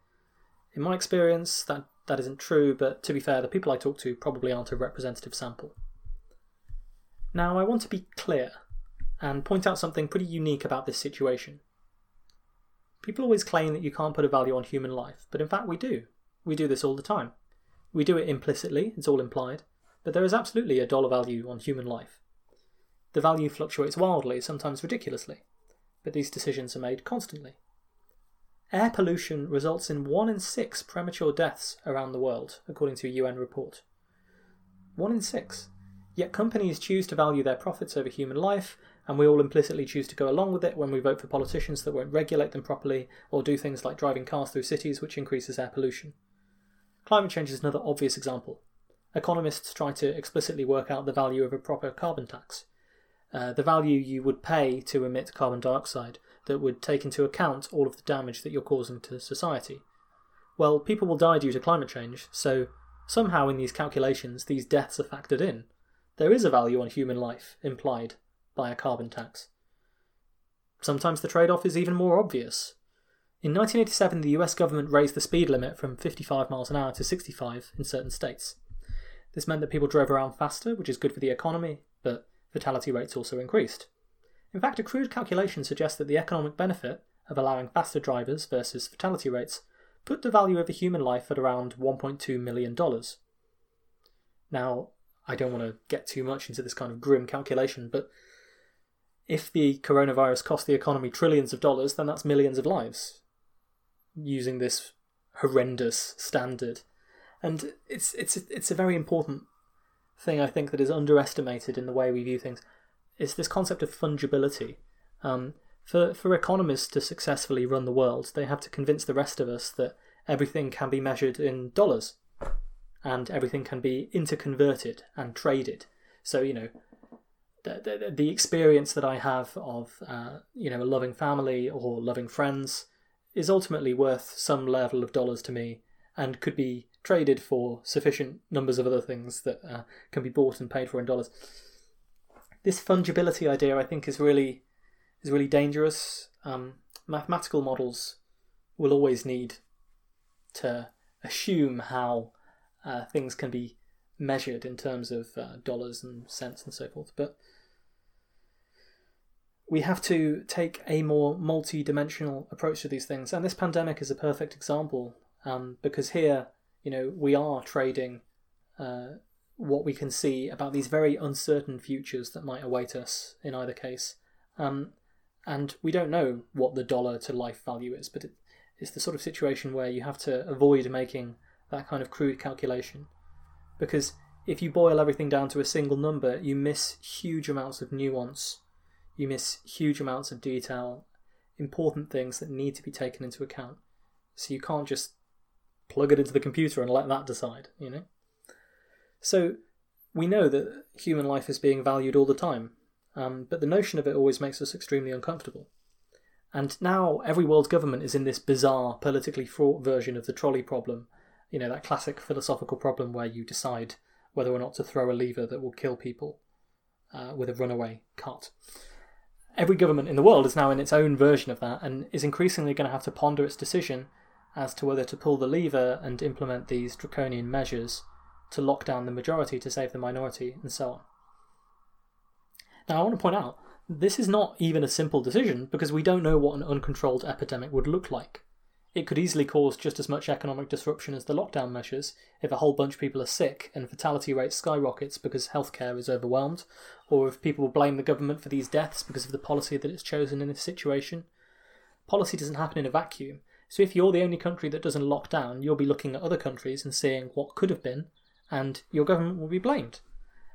In my experience, that, that isn't true, but to be fair, the people I talk to probably aren't a representative sample. Now, I want to be clear and point out something pretty unique about this situation. People always claim that you can't put a value on human life, but in fact we do. We do this all the time. We do it implicitly, it's all implied, but there is absolutely a dollar value on human life. The value fluctuates wildly, sometimes ridiculously, but these decisions are made constantly. Air pollution results in 1 in 6 premature deaths around the world, according to a UN report. 1 in 6. Yet companies choose to value their profits over human life and we all implicitly choose to go along with it when we vote for politicians that won't regulate them properly or do things like driving cars through cities, which increases air pollution. Climate change is another obvious example. Economists try to explicitly work out the value of a proper carbon tax, uh, the value you would pay to emit carbon dioxide that would take into account all of the damage that you're causing to society. Well, people will die due to climate change, so somehow in these calculations these deaths are factored in. There is a value on human life implied by a carbon tax. Sometimes the trade off is even more obvious. In 1987, the US government raised the speed limit from 55 miles an hour to 65 in certain states. This meant that people drove around faster, which is good for the economy, but fatality rates also increased. In fact, a crude calculation suggests that the economic benefit of allowing faster drivers versus fatality rates put the value of a human life at around $1.2 million. Now, I don't want to get too much into this kind of grim calculation, but if the coronavirus cost the economy trillions of dollars, then that's millions of lives using this horrendous standard. And it's it's it's a very important thing I think that is underestimated in the way we view things. It's this concept of fungibility. Um, for for economists to successfully run the world, they have to convince the rest of us that everything can be measured in dollars, and everything can be interconverted and traded. So you know, the, the, the experience that I have of uh, you know a loving family or loving friends is ultimately worth some level of dollars to me and could be traded for sufficient numbers of other things that uh, can be bought and paid for in dollars. This fungibility idea, I think, is really is really dangerous. Um, mathematical models will always need to assume how uh, things can be measured in terms of uh, dollars and cents and so forth. But we have to take a more multi-dimensional approach to these things, and this pandemic is a perfect example um, because here, you know, we are trading uh, what we can see about these very uncertain futures that might await us in either case, um, and we don't know what the dollar to life value is, but it, it's the sort of situation where you have to avoid making that kind of crude calculation because if you boil everything down to a single number, you miss huge amounts of nuance, you miss huge amounts of detail, important things that need to be taken into account. So you can't just plug it into the computer and let that decide, you know? So we know that human life is being valued all the time, um, but the notion of it always makes us extremely uncomfortable. And now every world government is in this bizarre, politically fraught version of the trolley problem. You know, that classic philosophical problem where you decide whether or not to throw a lever that will kill people uh, with a runaway cart. Every government in the world is now in its own version of that and is increasingly going to have to ponder its decision as to whether to pull the lever and implement these draconian measures to lock down the majority to save the minority and so on. Now, I want to point out this is not even a simple decision because we don't know what an uncontrolled epidemic would look like. It could easily cause just as much economic disruption as the lockdown measures if a whole bunch of people are sick and fatality rate skyrockets because healthcare is overwhelmed, or if people blame the government for these deaths because of the policy that it's chosen in this situation. Policy doesn't happen in a vacuum, so if you're the only country that doesn't lock down, you'll be looking at other countries and seeing what could have been, and your government will be blamed.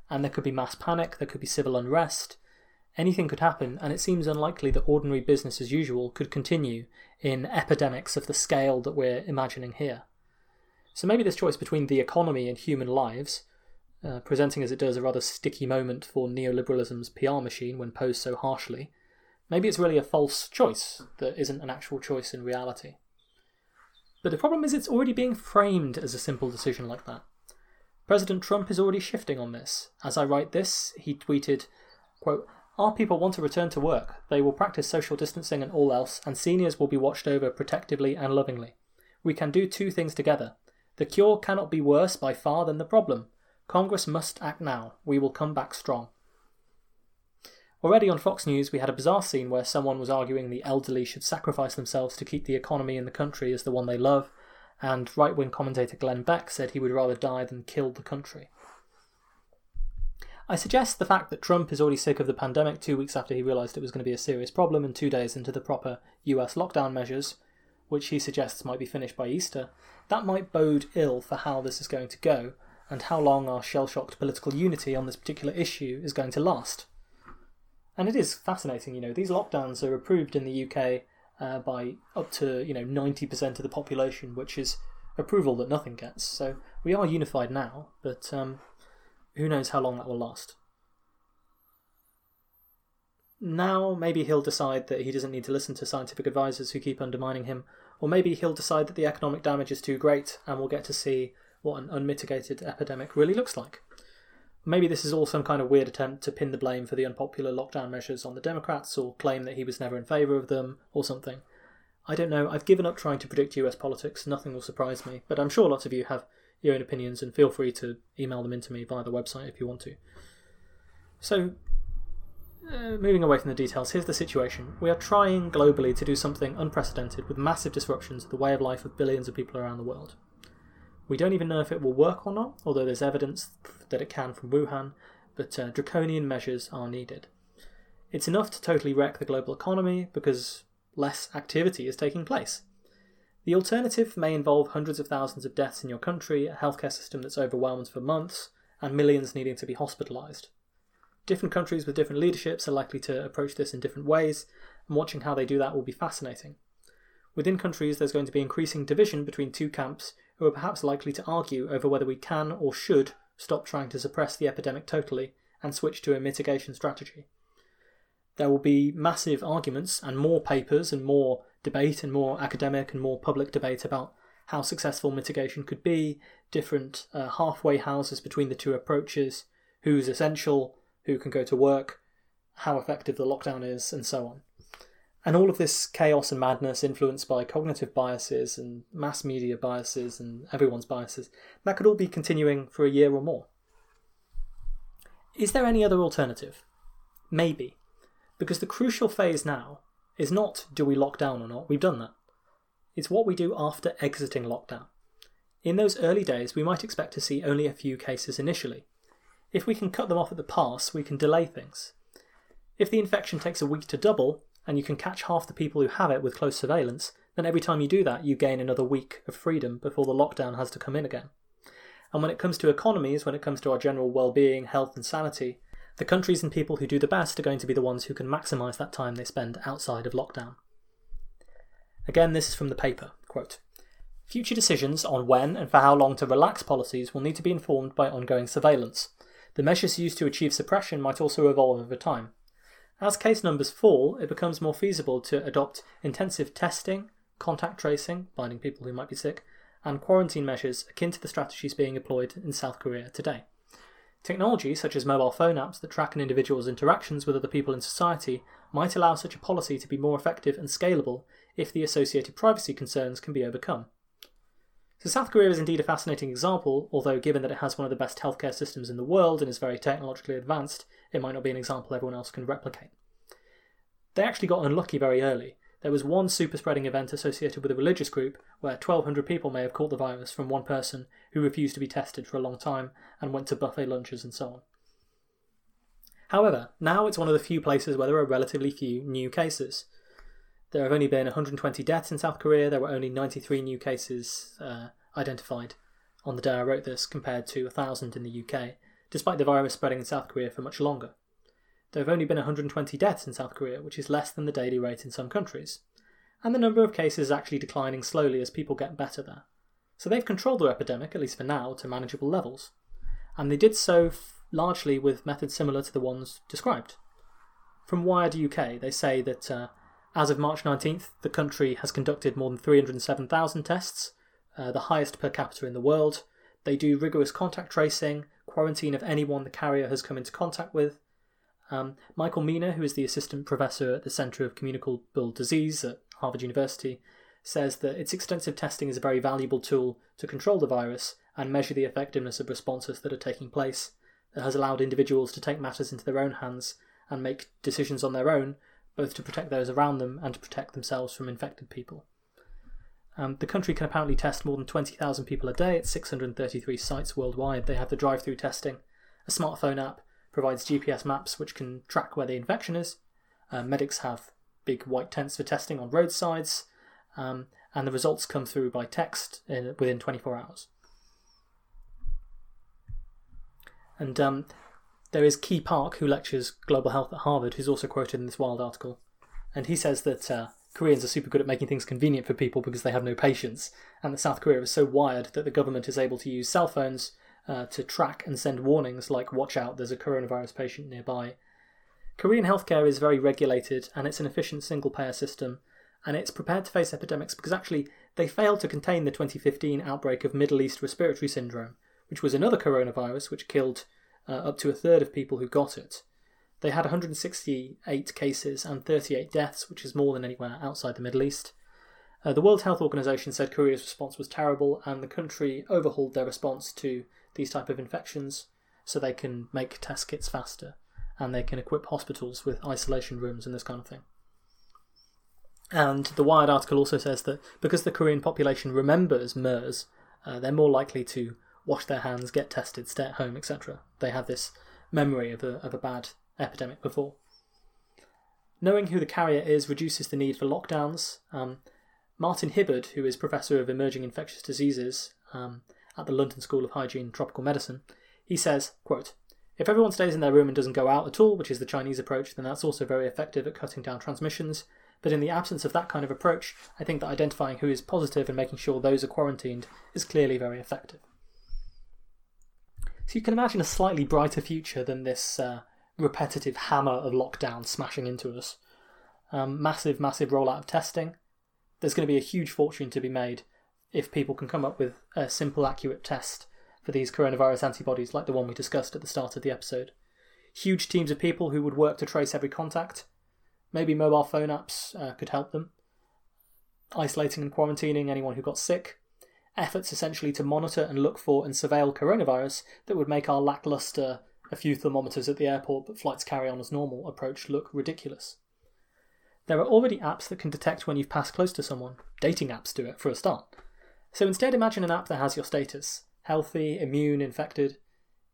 And there could be mass panic, there could be civil unrest, Anything could happen, and it seems unlikely that ordinary business as usual could continue in epidemics of the scale that we're imagining here. So maybe this choice between the economy and human lives, uh, presenting as it does a rather sticky moment for neoliberalism's PR machine when posed so harshly, maybe it's really a false choice that isn't an actual choice in reality. But the problem is it's already being framed as a simple decision like that. President Trump is already shifting on this. As I write this, he tweeted, quote, our people want to return to work. They will practice social distancing and all else, and seniors will be watched over protectively and lovingly. We can do two things together. The cure cannot be worse by far than the problem. Congress must act now. We will come back strong. Already on Fox News, we had a bizarre scene where someone was arguing the elderly should sacrifice themselves to keep the economy in the country as the one they love, and right wing commentator Glenn Beck said he would rather die than kill the country. I suggest the fact that Trump is already sick of the pandemic two weeks after he realised it was going to be a serious problem and two days into the proper US lockdown measures, which he suggests might be finished by Easter, that might bode ill for how this is going to go and how long our shell shocked political unity on this particular issue is going to last. And it is fascinating, you know, these lockdowns are approved in the UK uh, by up to, you know, 90% of the population, which is approval that nothing gets. So we are unified now, but um, who knows how long that will last. Now, maybe he'll decide that he doesn't need to listen to scientific advisors who keep undermining him, or maybe he'll decide that the economic damage is too great and we'll get to see what an unmitigated epidemic really looks like. Maybe this is all some kind of weird attempt to pin the blame for the unpopular lockdown measures on the Democrats or claim that he was never in favour of them or something. I don't know, I've given up trying to predict US politics, nothing will surprise me, but I'm sure lots of you have your own opinions and feel free to email them into me via the website if you want to. So, uh, moving away from the details, here's the situation. We are trying globally to do something unprecedented with massive disruptions to the way of life of billions of people around the world. We don't even know if it will work or not, although there's evidence that it can from Wuhan, but uh, draconian measures are needed. It's enough to totally wreck the global economy because less activity is taking place. The alternative may involve hundreds of thousands of deaths in your country, a healthcare system that's overwhelmed for months, and millions needing to be hospitalised. Different countries with different leaderships are likely to approach this in different ways, and watching how they do that will be fascinating. Within countries, there's going to be increasing division between two camps who are perhaps likely to argue over whether we can or should stop trying to suppress the epidemic totally and switch to a mitigation strategy. There will be massive arguments and more papers and more debate and more academic and more public debate about how successful mitigation could be, different uh, halfway houses between the two approaches, who's essential, who can go to work, how effective the lockdown is, and so on. And all of this chaos and madness, influenced by cognitive biases and mass media biases and everyone's biases, that could all be continuing for a year or more. Is there any other alternative? Maybe. Because the crucial phase now is not do we lock down or not, we've done that. It's what we do after exiting lockdown. In those early days, we might expect to see only a few cases initially. If we can cut them off at the pass, we can delay things. If the infection takes a week to double, and you can catch half the people who have it with close surveillance, then every time you do that, you gain another week of freedom before the lockdown has to come in again. And when it comes to economies, when it comes to our general well being, health, and sanity, the countries and people who do the best are going to be the ones who can maximise that time they spend outside of lockdown. Again, this is from the paper. Quote, Future decisions on when and for how long to relax policies will need to be informed by ongoing surveillance. The measures used to achieve suppression might also evolve over time. As case numbers fall, it becomes more feasible to adopt intensive testing, contact tracing, finding people who might be sick, and quarantine measures akin to the strategies being employed in South Korea today. Technology, such as mobile phone apps that track an individual's interactions with other people in society, might allow such a policy to be more effective and scalable if the associated privacy concerns can be overcome. So, South Korea is indeed a fascinating example, although, given that it has one of the best healthcare systems in the world and is very technologically advanced, it might not be an example everyone else can replicate. They actually got unlucky very early. There was one super spreading event associated with a religious group where 1,200 people may have caught the virus from one person who refused to be tested for a long time and went to buffet lunches and so on. However, now it's one of the few places where there are relatively few new cases. There have only been 120 deaths in South Korea. There were only 93 new cases uh, identified on the day I wrote this, compared to 1,000 in the UK, despite the virus spreading in South Korea for much longer. There have only been 120 deaths in South Korea, which is less than the daily rate in some countries. And the number of cases is actually declining slowly as people get better there. So they've controlled their epidemic, at least for now, to manageable levels. And they did so f- largely with methods similar to the ones described. From Wired UK, they say that uh, as of March 19th, the country has conducted more than 307,000 tests, uh, the highest per capita in the world. They do rigorous contact tracing, quarantine of anyone the carrier has come into contact with. Um, Michael Mina, who is the assistant professor at the Center of Communicable Disease at Harvard University, says that its extensive testing is a very valuable tool to control the virus and measure the effectiveness of responses that are taking place. That has allowed individuals to take matters into their own hands and make decisions on their own, both to protect those around them and to protect themselves from infected people. Um, the country can apparently test more than 20,000 people a day at 633 sites worldwide. They have the drive through testing, a smartphone app provides GPS maps which can track where the infection is. Uh, medics have big white tents for testing on roadsides, um, and the results come through by text in, within 24 hours. And um, there is Kee Park, who lectures global health at Harvard, who's also quoted in this Wired article. And he says that uh, Koreans are super good at making things convenient for people because they have no patience, and that South Korea is so wired that the government is able to use cell phones uh, to track and send warnings like, watch out, there's a coronavirus patient nearby. Korean healthcare is very regulated and it's an efficient single payer system, and it's prepared to face epidemics because actually they failed to contain the 2015 outbreak of Middle East respiratory syndrome, which was another coronavirus which killed uh, up to a third of people who got it. They had 168 cases and 38 deaths, which is more than anywhere outside the Middle East. Uh, the World Health Organization said Korea's response was terrible, and the country overhauled their response to these type of infections so they can make test kits faster and they can equip hospitals with isolation rooms and this kind of thing. And the Wired article also says that because the Korean population remembers MERS, uh, they're more likely to wash their hands, get tested, stay at home, etc. They have this memory of a, of a bad epidemic before. Knowing who the carrier is reduces the need for lockdowns. Um, Martin Hibberd, who is Professor of Emerging Infectious Diseases um, at the London School of Hygiene and Tropical Medicine, he says, quote, if everyone stays in their room and doesn't go out at all, which is the Chinese approach, then that's also very effective at cutting down transmissions. But in the absence of that kind of approach, I think that identifying who is positive and making sure those are quarantined is clearly very effective. So you can imagine a slightly brighter future than this uh, repetitive hammer of lockdown smashing into us. Um, massive, massive rollout of testing. There's going to be a huge fortune to be made if people can come up with a simple, accurate test for these coronavirus antibodies like the one we discussed at the start of the episode. Huge teams of people who would work to trace every contact. Maybe mobile phone apps uh, could help them. Isolating and quarantining anyone who got sick. Efforts essentially to monitor and look for and surveil coronavirus that would make our lackluster a few thermometers at the airport but flights carry on as normal approach look ridiculous. There are already apps that can detect when you've passed close to someone. Dating apps do it for a start. So instead, imagine an app that has your status healthy, immune, infected.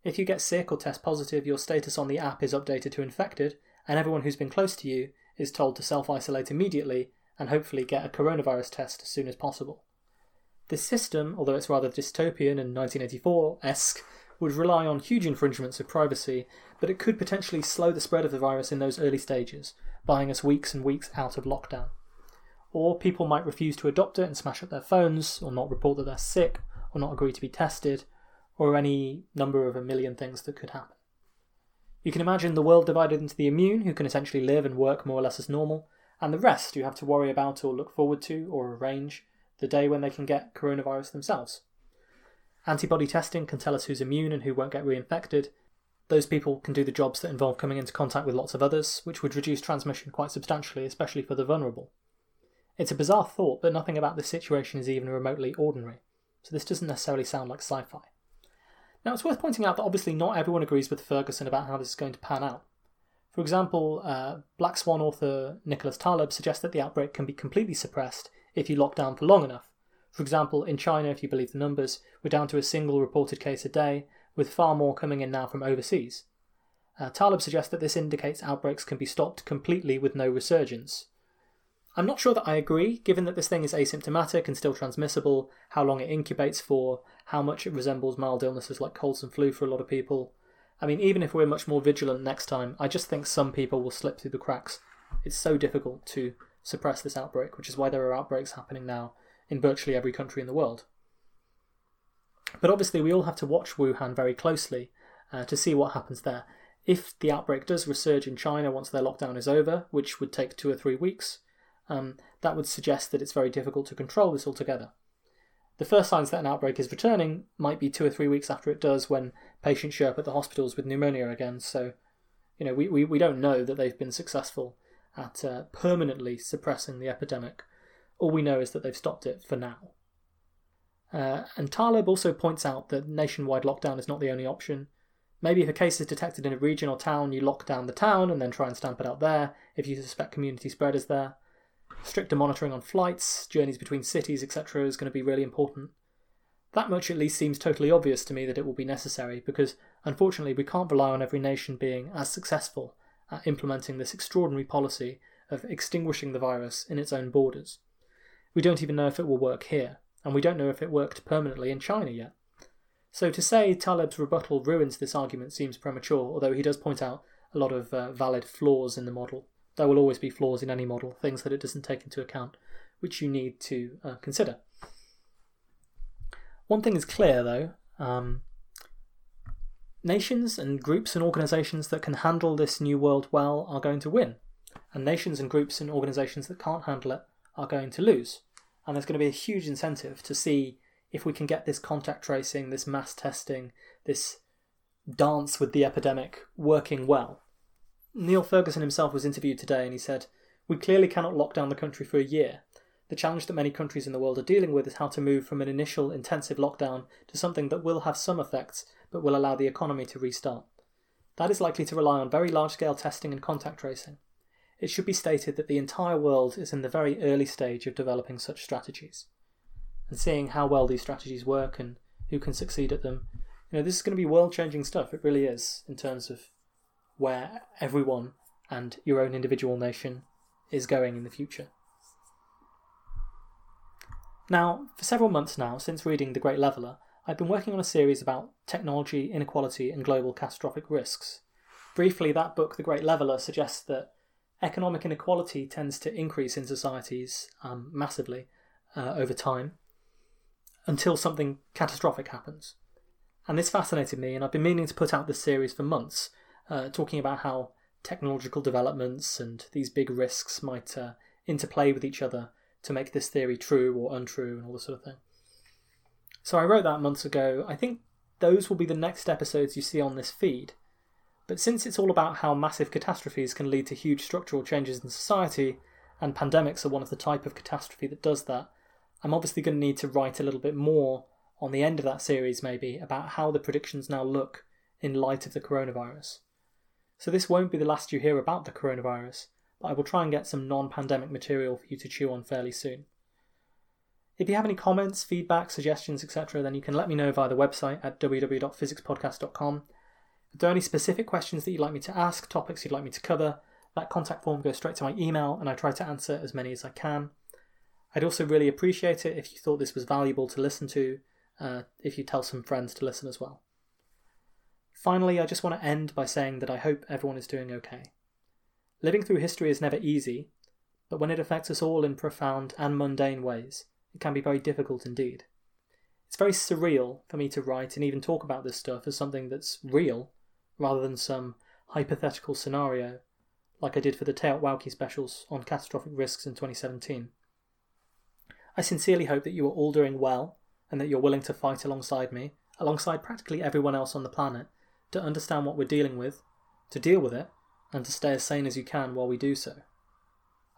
If you get sick or test positive, your status on the app is updated to infected, and everyone who's been close to you is told to self isolate immediately and hopefully get a coronavirus test as soon as possible. This system, although it's rather dystopian and 1984 esque, would rely on huge infringements of privacy, but it could potentially slow the spread of the virus in those early stages, buying us weeks and weeks out of lockdown. Or people might refuse to adopt it and smash up their phones, or not report that they're sick, or not agree to be tested, or any number of a million things that could happen. You can imagine the world divided into the immune, who can essentially live and work more or less as normal, and the rest you have to worry about or look forward to or arrange the day when they can get coronavirus themselves. Antibody testing can tell us who's immune and who won't get reinfected. Those people can do the jobs that involve coming into contact with lots of others, which would reduce transmission quite substantially, especially for the vulnerable. It's a bizarre thought, but nothing about this situation is even remotely ordinary, so this doesn't necessarily sound like sci fi. Now, it's worth pointing out that obviously not everyone agrees with Ferguson about how this is going to pan out. For example, uh, Black Swan author Nicholas Taleb suggests that the outbreak can be completely suppressed if you lock down for long enough. For example, in China, if you believe the numbers, we're down to a single reported case a day, with far more coming in now from overseas. Uh, Taleb suggests that this indicates outbreaks can be stopped completely with no resurgence. I'm not sure that I agree, given that this thing is asymptomatic and still transmissible, how long it incubates for, how much it resembles mild illnesses like colds and flu for a lot of people. I mean, even if we're much more vigilant next time, I just think some people will slip through the cracks. It's so difficult to suppress this outbreak, which is why there are outbreaks happening now in virtually every country in the world. But obviously, we all have to watch Wuhan very closely uh, to see what happens there. If the outbreak does resurge in China once their lockdown is over, which would take two or three weeks, um, that would suggest that it's very difficult to control this altogether. The first signs that an outbreak is returning might be two or three weeks after it does when patients show up at the hospitals with pneumonia again. So, you know, we, we, we don't know that they've been successful at uh, permanently suppressing the epidemic. All we know is that they've stopped it for now. Uh, and Taleb also points out that nationwide lockdown is not the only option. Maybe if a case is detected in a region or town, you lock down the town and then try and stamp it out there if you suspect community spread is there. Stricter monitoring on flights, journeys between cities, etc., is going to be really important. That much at least seems totally obvious to me that it will be necessary because, unfortunately, we can't rely on every nation being as successful at implementing this extraordinary policy of extinguishing the virus in its own borders. We don't even know if it will work here, and we don't know if it worked permanently in China yet. So to say Taleb's rebuttal ruins this argument seems premature, although he does point out a lot of uh, valid flaws in the model. There will always be flaws in any model, things that it doesn't take into account, which you need to uh, consider. One thing is clear, though um, nations and groups and organisations that can handle this new world well are going to win, and nations and groups and organisations that can't handle it are going to lose. And there's going to be a huge incentive to see if we can get this contact tracing, this mass testing, this dance with the epidemic working well. Neil Ferguson himself was interviewed today and he said, We clearly cannot lock down the country for a year. The challenge that many countries in the world are dealing with is how to move from an initial intensive lockdown to something that will have some effects but will allow the economy to restart. That is likely to rely on very large scale testing and contact tracing. It should be stated that the entire world is in the very early stage of developing such strategies. And seeing how well these strategies work and who can succeed at them, you know, this is going to be world changing stuff. It really is, in terms of where everyone and your own individual nation is going in the future. Now, for several months now, since reading The Great Leveller, I've been working on a series about technology, inequality, and global catastrophic risks. Briefly, that book, The Great Leveller, suggests that economic inequality tends to increase in societies um, massively uh, over time until something catastrophic happens. And this fascinated me, and I've been meaning to put out this series for months, uh, talking about how technological developments and these big risks might uh, interplay with each other to make this theory true or untrue and all this sort of thing. So I wrote that months ago. I think those will be the next episodes you see on this feed. But since it's all about how massive catastrophes can lead to huge structural changes in society, and pandemics are one of the type of catastrophe that does that, I'm obviously going to need to write a little bit more on the end of that series, maybe, about how the predictions now look in light of the coronavirus. So this won't be the last you hear about the coronavirus, but I will try and get some non pandemic material for you to chew on fairly soon. If you have any comments, feedback, suggestions, etc., then you can let me know via the website at www.physicspodcast.com. If there are any specific questions that you'd like me to ask, topics you'd like me to cover, that contact form goes straight to my email and I try to answer as many as I can. I'd also really appreciate it if you thought this was valuable to listen to, uh, if you tell some friends to listen as well. Finally, I just want to end by saying that I hope everyone is doing okay. Living through history is never easy, but when it affects us all in profound and mundane ways, it can be very difficult indeed. It's very surreal for me to write and even talk about this stuff as something that's real, rather than some hypothetical scenario, like I did for the TEOTWAWKI specials on catastrophic risks in 2017. I sincerely hope that you are all doing well and that you're willing to fight alongside me, alongside practically everyone else on the planet, to understand what we're dealing with, to deal with it, and to stay as sane as you can while we do so.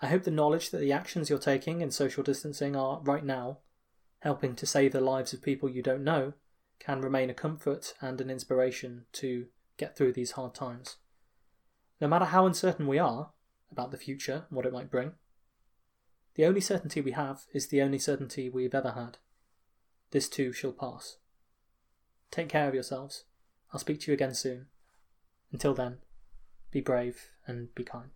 I hope the knowledge that the actions you're taking in social distancing are, right now, helping to save the lives of people you don't know, can remain a comfort and an inspiration to get through these hard times. No matter how uncertain we are about the future and what it might bring, the only certainty we have is the only certainty we've ever had. This too shall pass. Take care of yourselves. I'll speak to you again soon. Until then, be brave and be kind.